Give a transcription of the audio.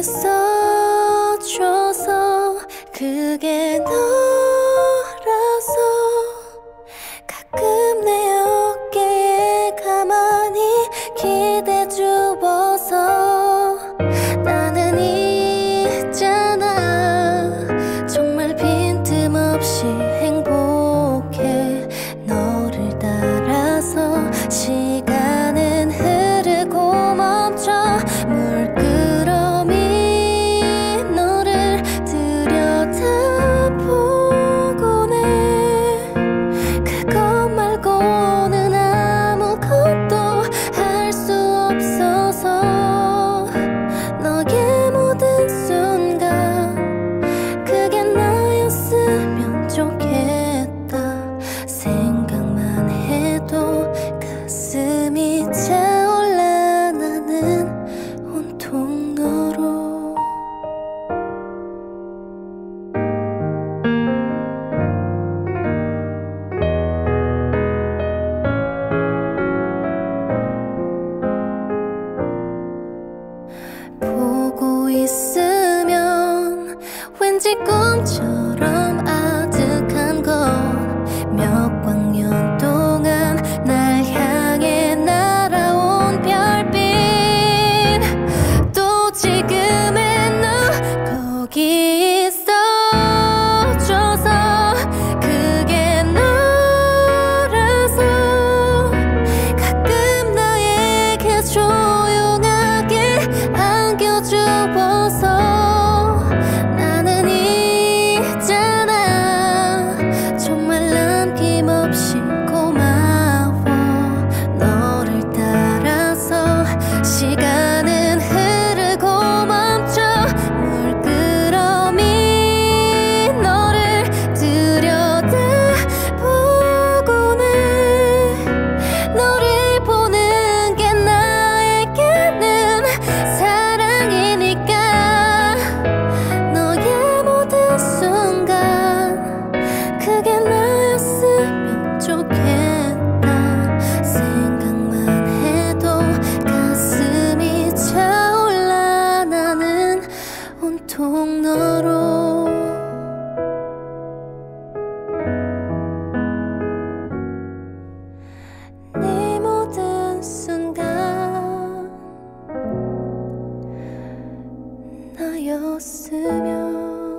있어줘서 그게 너 왠지 꿈처럼 아득한 건 몇 광년 동안 날 향해 날아온 별빛. 또 지금의 너 거기 있어줘서 그게 너라서 가끔 나에게 조용하게 안겨줘 하였으며